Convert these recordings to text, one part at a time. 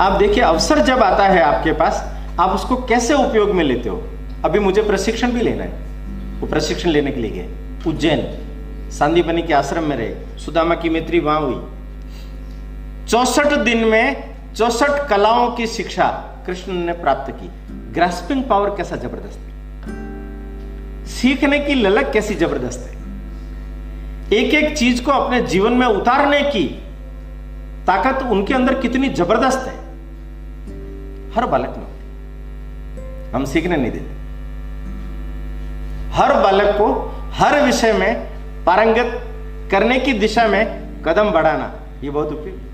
आप देखिए, अवसर जब आता है आपके पास, आप उसको कैसे उपयोग में लेते हो? अभी मुझे प्रशिक्षण भी लेना है। वो प्रशिक्षण लेने के लिए गए। उज्जैन, सांदीपनी के आश्रम में रहे। सुदामा की मित्री वहाँ हुई। चौसठ दिन में चौसठ कलाओं की शिक्षा कृष्ण ने प्राप्त की। ग्रास्पिंग पावर कैसा ज़बरदस्त है। सीखने की ललक कैसी ज़बरदस्त है। एक एक चीज़ को अपने जीवन में उतारने की ताकत उनके अंदर कितनी ज़बरदस्त है। हर बालक में हम सीखने नहीं देते। हर बालक को हर विषय में पारंगत करने की दिशा में कदम बढ़ाना, ये बहुत उपयोगी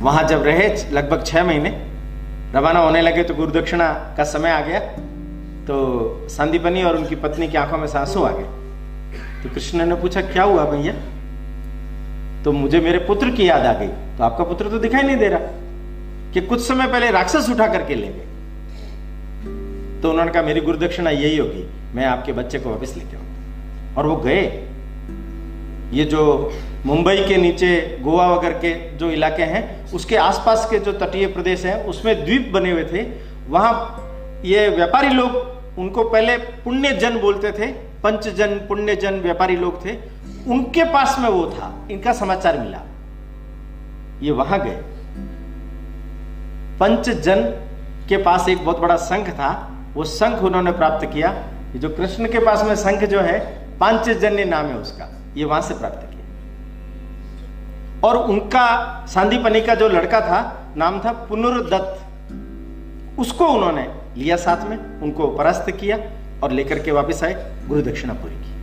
वहाँ जब रहे, लगभग छह महीने, रवाना होने लगे तो गुरुदक्षिणा का समय आ गया तो संदीपनी और उनकी पत्नी की आँखों में सांसू आ गए। तो कृष्ण ने पूछा, क्या हुआ भैया? तो मुझे मेरे पुत्र की याद आ गई। तो आपका पुत्र तो दिखाई नहीं दे रहा कि कुछ समय पहले राक्षस उठा करके ले गए। तो उन्होंने कहा, मेरी गुरुदक्षिणा यही होगी, मैं आपके बच्चे को वापस लेके आऊँगा। और वो गए। ये जो मुंबई के नीचे गोवा वगैरह के जो इलाके हैं, उसके आसपास के जो तटीय प्रदेश हैं, उसमें द्वीप बने हुए थे। वहाँ ये व्यापारी लोग, उनको पहले पुण्य जन बोलते थे पंचजन पुण्य जन व्यापारी लोग थे। उनके पास में वो था। इनका समाचार मिला। ये वहाँ गए। पंचजन के पास एक बहुत बड़ा संघ था। वो संघ उन्होंने प्राप्त किया। जो कृष्ण के पास में संघ जो है, पांचजन्य नाम है उसका। ये वहाँ से प्राप्त किया। और उनका सांदीपनी का जो लड़का था, नाम था पुनर्दत्त। उसको उन्होंने लिया साथ में, उनको परास्त किया। और लेकर के वापस आए गुरु दक्षिणापुरी की।